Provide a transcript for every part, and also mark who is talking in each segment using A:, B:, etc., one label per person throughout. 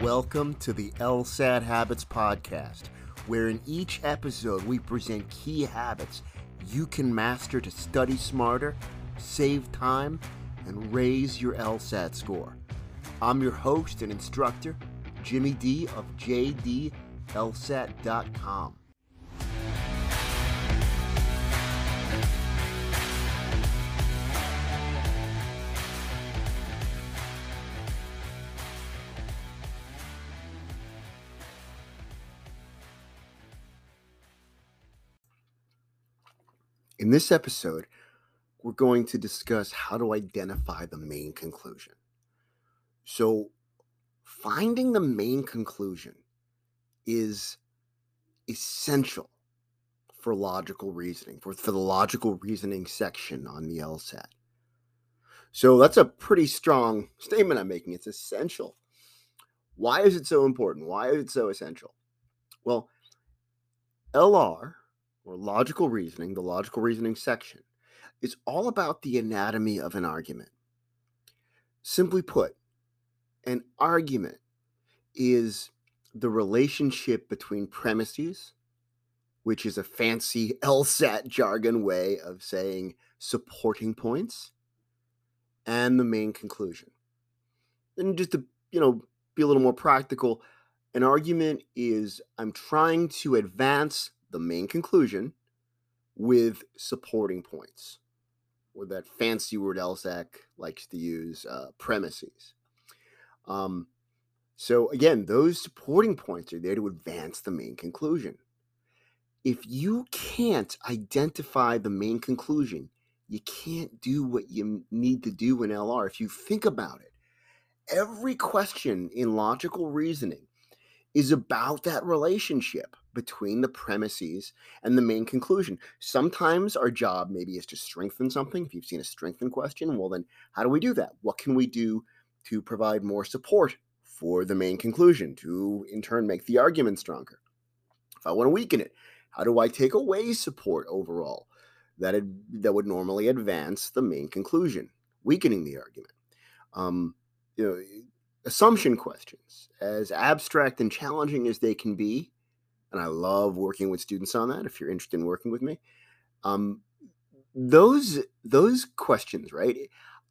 A: Welcome to the LSAT Habits Podcast, where in each episode we present key habits you can master to study smarter, save time, and raise your LSAT score. I'm your host and instructor, Jimmy D of JDLSAT.com. In this episode, we're going to discuss how to identify the main conclusion. So, finding the main conclusion is essential for logical reasoning, for, for the logical reasoning section on the LSAT. So, that's a pretty strong statement I'm making. It's essential. Why is it so important? Why is it so essential? Well, LR or logical reasoning, the logical reasoning section, is all about the anatomy of an argument. Simply put, an argument is the relationship between premises, which is a fancy LSAT jargon way of saying supporting points, and the main conclusion. And just to, you know, be a little more practical, an argument is I'm trying to advance the main conclusion with supporting points, or that fancy word LSAC likes to use, uh, premises. Um, so again, those supporting points are there to advance the main conclusion. If you can't identify the main conclusion, you can't do what you need to do in LR. If you think about it, every question in logical reasoning is about that relationship between the premises and the main conclusion. Sometimes our job maybe is to strengthen something. If you've seen a strengthen question, well, then how do we do that? What can we do to provide more support for the main conclusion to in turn make the argument stronger? If I want to weaken it, how do I take away support overall that that would normally advance the main conclusion, weakening the argument? Um, you know, assumption questions, as abstract and challenging as they can be, and I love working with students on that. If you're interested in working with me, um, those those questions, right?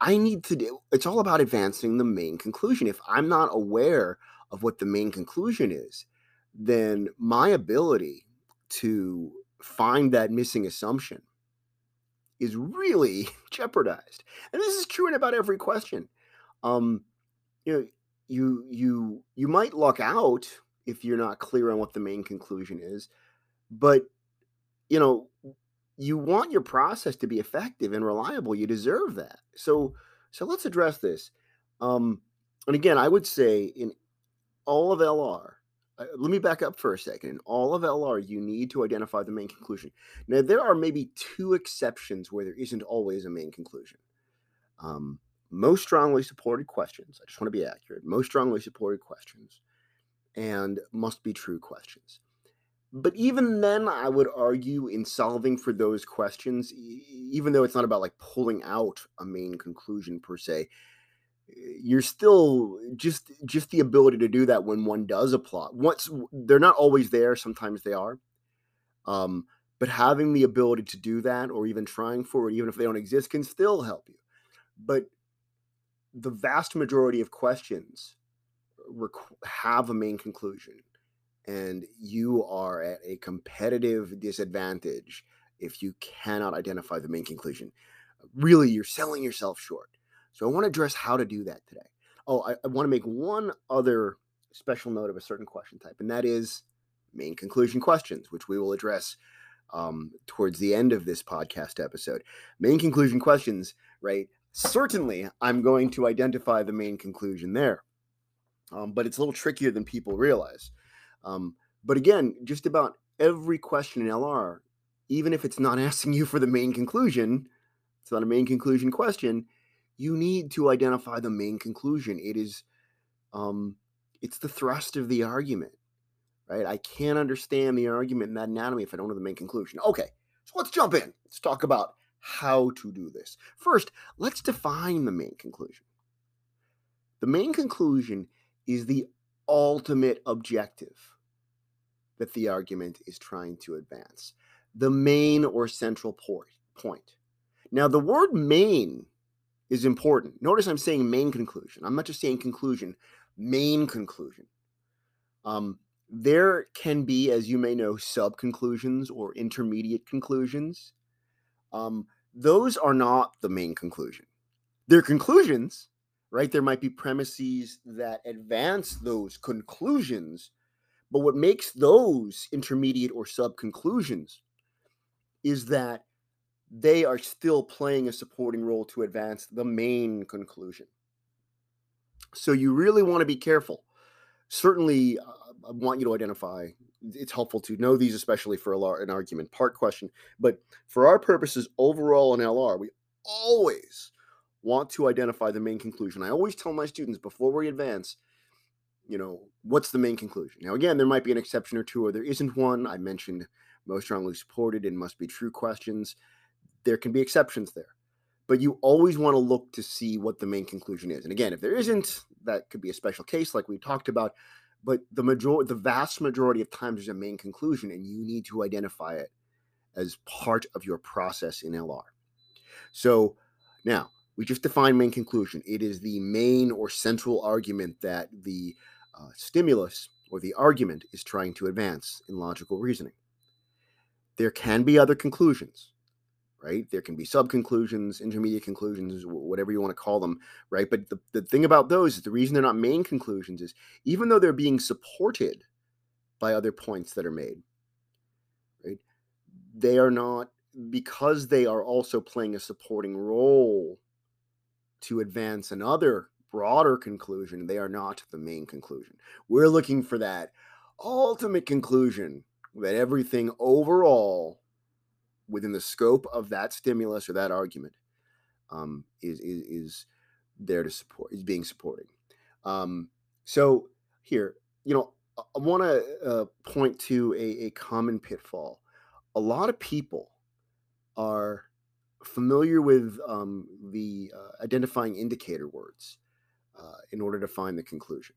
A: I need to do. It's all about advancing the main conclusion. If I'm not aware of what the main conclusion is, then my ability to find that missing assumption is really jeopardized. And this is true in about every question. Um, you know, you you you might luck out if you're not clear on what the main conclusion is. But, you know, you want your process to be effective and reliable. You deserve that. So, so let's address this. Um, and again, I would say in all of LR, uh, let me back up for a second. In all of LR, you need to identify the main conclusion. Now, there are maybe two exceptions where there isn't always a main conclusion. Um, most strongly supported questions, I just want to be accurate, most strongly supported questions and must be true questions. But even then, I would argue in solving for those questions, even though it's not about like pulling out a main conclusion per se, you're still just just the ability to do that when one does apply. Once they're not always there, sometimes they are. Um, but having the ability to do that, or even trying for it, even if they don't exist, can still help you. But the vast majority of questions have a main conclusion and you are at a competitive disadvantage if you cannot identify the main conclusion. Really, you're selling yourself short. So I want to address how to do that today. Oh, I, I want to make one other special note of a certain question type, and that is main conclusion questions, which we will address um, towards the end of this podcast episode. Main conclusion questions, right? Certainly, I'm going to identify the main conclusion there um, but it's a little trickier than people realize. Um, but again, just about every question in LR, even if it's not asking you for the main conclusion, it's not a main conclusion question. You need to identify the main conclusion. It is, um, it's the thrust of the argument, right? I can't understand the argument in that anatomy if I don't know the main conclusion. Okay, so let's jump in. Let's talk about how to do this. First, let's define the main conclusion. The main conclusion is the ultimate objective that the argument is trying to advance, the main or central point. Now, the word main is important. Notice I'm saying main conclusion. I'm not just saying conclusion, main conclusion. Um, there can be, as you may know, sub conclusions or intermediate conclusions. Um, those are not the main conclusion. They're conclusions, right? There might be premises that advance those conclusions, but what makes those intermediate or sub conclusions is that they are still playing a supporting role to advance the main conclusion. So you really want to be careful. Certainly, uh, I want you to identify. It's helpful to know these, especially for a, an argument part question. But for our purposes, overall in LR, we always want to identify the main conclusion. I always tell my students before we advance, you know, what's the main conclusion? Now, again, there might be an exception or two, or there isn't one. I mentioned most strongly supported and must be true questions. There can be exceptions there, but you always want to look to see what the main conclusion is. And again, if there isn't, that could be a special case like we talked about. But the major, the vast majority of times, there's a main conclusion, and you need to identify it as part of your process in LR. So now we just define main conclusion. It is the main or central argument that the uh, stimulus or the argument is trying to advance in logical reasoning. There can be other conclusions, right? There can be sub conclusions, intermediate conclusions, whatever you want to call them, right? But the, the thing about those is the reason they're not main conclusions is even though they're being supported by other points that are made, right? They are not, because they are also playing a supporting role to advance another broader conclusion, they are not the main conclusion. We're looking for that ultimate conclusion that everything overall within the scope of that stimulus or that argument um, is, is, is there to support is being supported. Um, so here, you know, I want to uh, point to a, a common pitfall. A lot of people are familiar with um, the uh, identifying indicator words uh, in order to find the conclusion.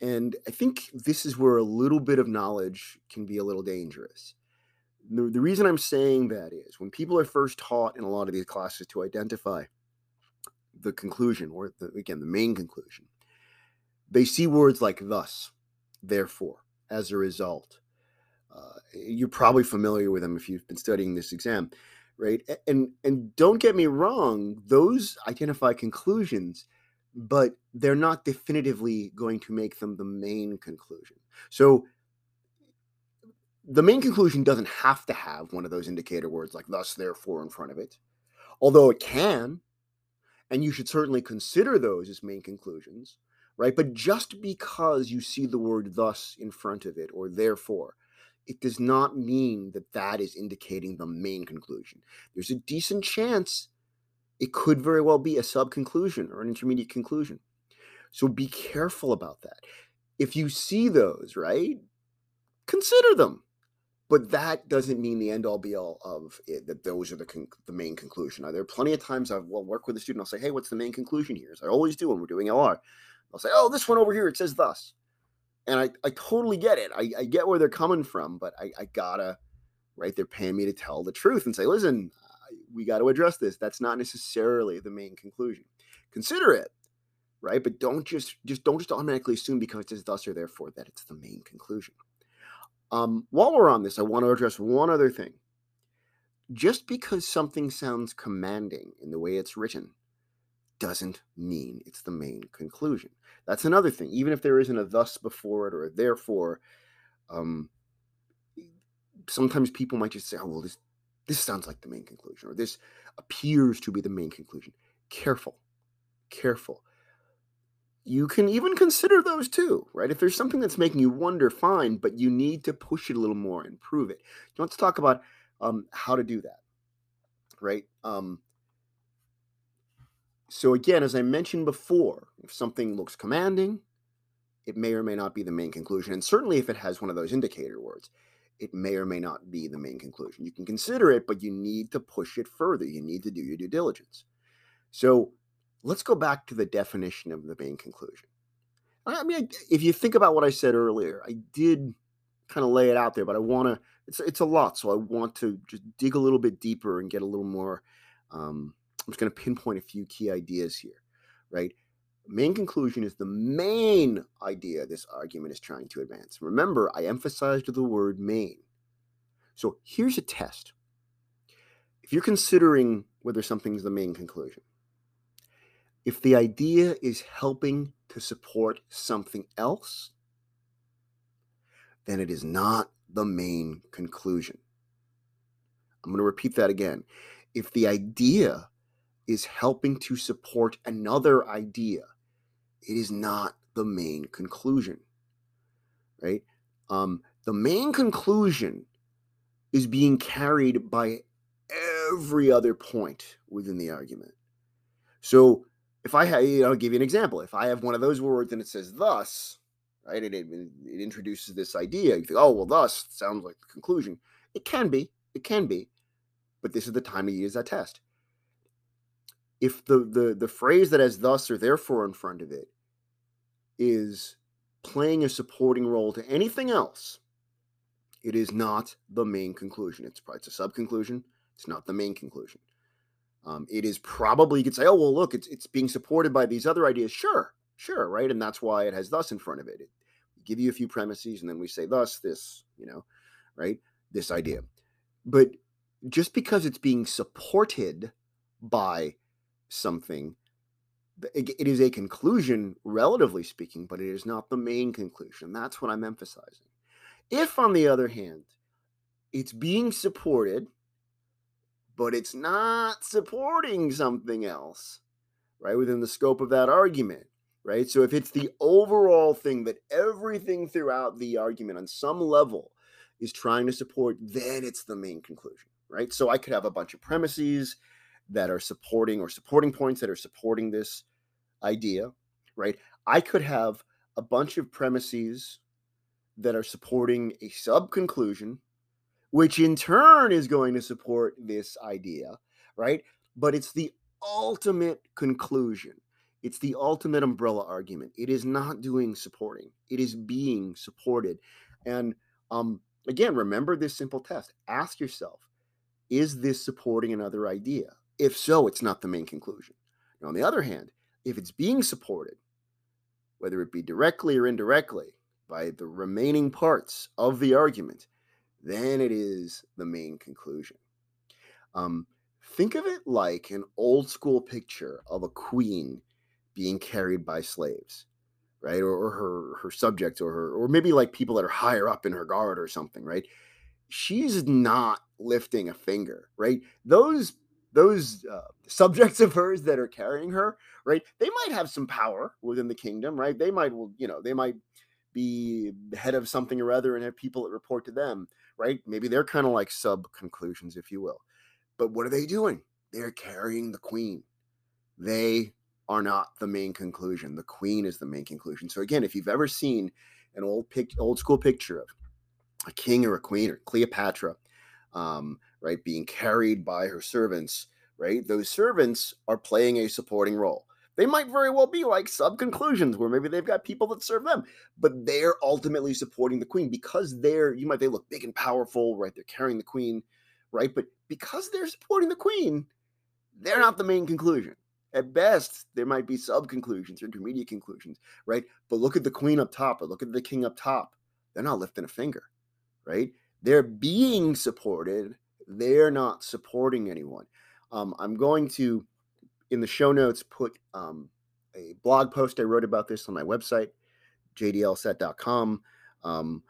A: And I think this is where a little bit of knowledge can be a little dangerous. The, the reason I'm saying that is when people are first taught in a lot of these classes to identify the conclusion, or the, again, the main conclusion, they see words like thus, therefore, as a result. Uh, you're probably familiar with them if you've been studying this exam right? And and don't get me wrong those identify conclusions but they're not definitively going to make them the main conclusion. So the main conclusion doesn't have to have one of those indicator words like thus therefore in front of it although it can and you should certainly consider those as main conclusions right? But just because you see the word thus in front of it or therefore it does not mean that that is indicating the main conclusion. There's a decent chance it could very well be a sub conclusion or an intermediate conclusion. So be careful about that. If you see those, right, consider them. But that doesn't mean the end all be all of it, that those are the, con- the main conclusion. Now, there are plenty of times I will work with a student. I'll say, hey, what's the main conclusion here? As I always do when we're doing LR. I'll say, oh, this one over here, it says thus and I, I totally get it. I, I get where they're coming from, but I, I gotta, right? They're paying me to tell the truth and say, listen, we got to address this. That's not necessarily the main conclusion. Consider it, right? But don't just just don't just automatically assume because it's thus or therefore that it's the main conclusion. Um, while we're on this, I want to address one other thing. Just because something sounds commanding in the way it's written doesn't mean it's the main conclusion. That's another thing. Even if there isn't a thus before it or a therefore, um, sometimes people might just say, "Oh, well, this this sounds like the main conclusion," or "This appears to be the main conclusion." Careful, careful. You can even consider those too, right? If there's something that's making you wonder, fine, but you need to push it a little more and prove it. Let's talk about um, how to do that, right? Um, so again, as I mentioned before, if something looks commanding, it may or may not be the main conclusion. And certainly if it has one of those indicator words, it may or may not be the main conclusion. You can consider it, but you need to push it further. You need to do your due diligence. So let's go back to the definition of the main conclusion. I mean, if you think about what I said earlier, I did kind of lay it out there, but I want to. It's it's a lot, so I want to just dig a little bit deeper and get a little more. Um, I'm just going to pinpoint a few key ideas here, right? Main conclusion is the main idea this argument is trying to advance. Remember, I emphasized the word main. So here's a test. If you're considering whether something's the main conclusion, if the idea is helping to support something else, then it is not the main conclusion. I'm going to repeat that again. If the idea is helping to support another idea, it is not the main conclusion. Right? Um, the main conclusion is being carried by every other point within the argument. So if I have, you know, I'll give you an example. If I have one of those words and it says thus, right, it, it, it introduces this idea. You think, oh, well, thus sounds like the conclusion. It can be, it can be, but this is the time to use that test. If the the the phrase that has thus or therefore in front of it is playing a supporting role to anything else, it is not the main conclusion. It's, it's a sub conclusion. It's not the main conclusion. Um, it is probably you could say, oh well, look, it's it's being supported by these other ideas. Sure, sure, right, and that's why it has thus in front of it. it give you a few premises, and then we say thus this, you know, right, this idea. But just because it's being supported by something, it is a conclusion, relatively speaking, but it is not the main conclusion. That's what I'm emphasizing. If, on the other hand, it's being supported but it's not supporting something else, right? Within the scope of that argument, right? So if it's the overall thing that everything throughout the argument on some level is trying to support, then it's the main conclusion, right? So I could have a bunch of premises that are supporting or supporting points that are supporting this idea, right? I could have a bunch of premises that are supporting a sub conclusion which in turn is going to support this idea, right? But it's the ultimate conclusion. It's the ultimate umbrella argument. It is not doing supporting, it is being supported. And um, again, remember this simple test ask yourself, is this supporting another idea? If so, it's not the main conclusion. Now, on the other hand, if it's being supported, whether it be directly or indirectly, by the remaining parts of the argument, then it is the main conclusion. Um, think of it like an old school picture of a queen being carried by slaves, right? Or, or her her subjects, or her, or maybe like people that are higher up in her guard or something, right? She's not lifting a finger, right? Those those uh, subjects of hers that are carrying her, right? They might have some power within the kingdom, right? They might, well, you know, they might be head of something or other and have people that report to them right? Maybe they're kind of like sub conclusions, if you will. But what are they doing? They're carrying the queen. They are not the main conclusion. The queen is the main conclusion. So again, if you've ever seen an old pic, old school picture of a king or a queen or Cleopatra, um, right, being carried by her servants, right? Those servants are playing a supporting role. They might very well be like sub conclusions where maybe they've got people that serve them, but they're ultimately supporting the queen because they're, you might, they look big and powerful, right? They're carrying the queen, right? But because they're supporting the queen, they're not the main conclusion. At best, there might be sub conclusions or intermediate conclusions, right? But look at the queen up top or look at the king up top. They're not lifting a finger, right? They're being supported. They're not supporting anyone. Um, I'm going to in the show notes put um, a blog post I wrote about this on my website, jdlsat.com, um,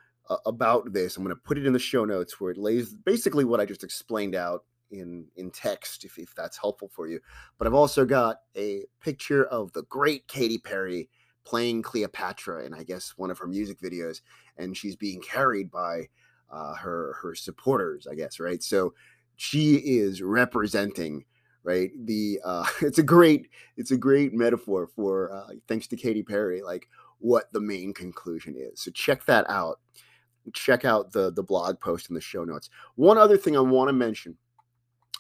A: about this. I'm going to put it in the show notes where it lays basically what I just explained out in in text, if, if that's helpful for you. But I've also got a picture of the great Katy Perry playing Cleopatra in I guess one of her music videos, and she's being carried by uh, her her supporters, I guess, right? So she is representing right? The uh, it's a great it's a great metaphor for uh, thanks to Katy Perry, like what the main conclusion is. So check that out. Check out the the blog post in the show notes. One other thing I want to mention.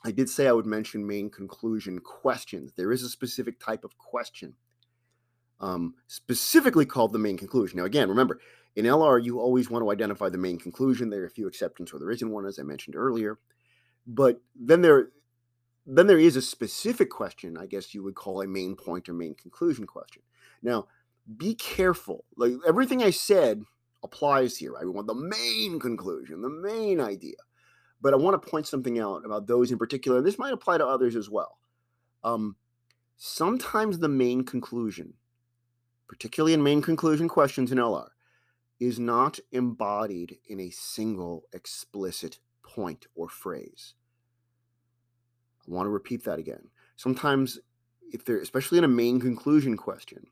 A: I did say I would mention main conclusion questions. There is a specific type of question um, specifically called the main conclusion. Now, again, remember, in LR, you always want to identify the main conclusion. There are a few exceptions where there isn't one, as I mentioned earlier. But then there, then there is a specific question, I guess you would call a main point or main conclusion question. Now, be careful. Like everything I said applies here. I want the main conclusion, the main idea. But I want to point something out about those in particular. And this might apply to others as well. Um, sometimes the main conclusion, particularly in main conclusion questions in LR, is not embodied in a single explicit point or phrase. I want to repeat that again. Sometimes, if they're especially in a main conclusion question,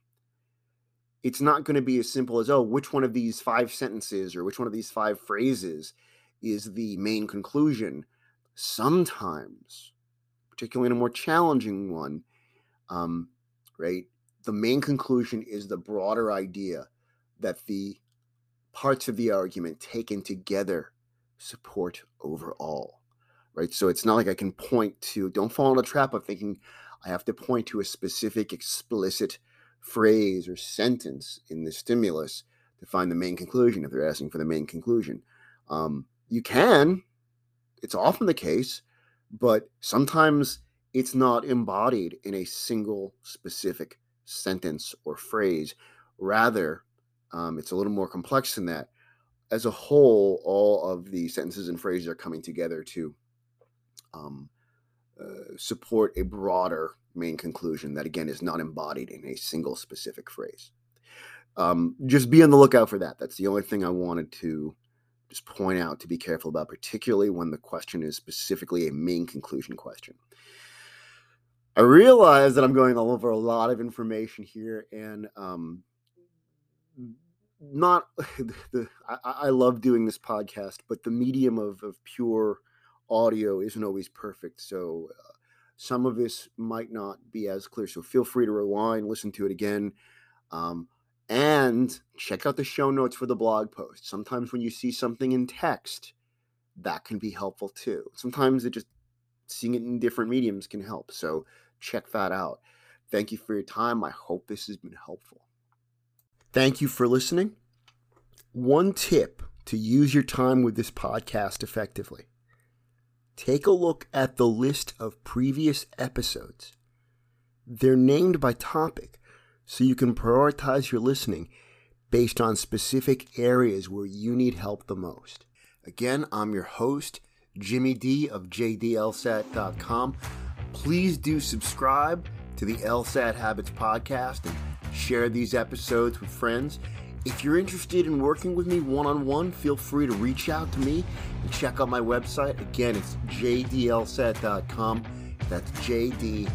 A: it's not going to be as simple as, oh, which one of these five sentences or which one of these five phrases is the main conclusion. Sometimes, particularly in a more challenging one, um, right, the main conclusion is the broader idea that the parts of the argument taken together support overall, right? So it's not like I can point to, don't fall in the trap of thinking I have to point to a specific explicit phrase or sentence in the stimulus to find the main conclusion if they're asking for the main conclusion. Um, you can, it's often the case, but sometimes it's not embodied in a single specific sentence or phrase. Rather, um, it's a little more complex than that. As a whole, all of the sentences and phrases are coming together to um, uh, support a broader main conclusion that again is not embodied in a single specific phrase. Um, just be on the lookout for that. That's the only thing I wanted to just point out to be careful about, particularly when the question is specifically a main conclusion question. I realize that I'm going all over a lot of information here, and um, not the. I, I, love doing this podcast, but the medium of, of pure audio isn't always perfect. So uh, some of this might not be as clear. So feel free to rewind, listen to it again. Um, and check out the show notes for the blog post. Sometimes when you see something in text, that can be helpful too. Sometimes it just seeing it in different mediums can help. So check that out. Thank you for your time. I hope this has been helpful. Thank you for listening. One tip to use your time with this podcast effectively take a look at the list of previous episodes. They're named by topic, so you can prioritize your listening based on specific areas where you need help the most. Again, I'm your host, Jimmy D of JDLSAT.com. Please do subscribe to the LSAT Habits podcast and share these episodes with friends. If you're interested in working with me one on one, feel free to reach out to me and check out my website. Again, it's jdlsat.com. That's jdlsat.com.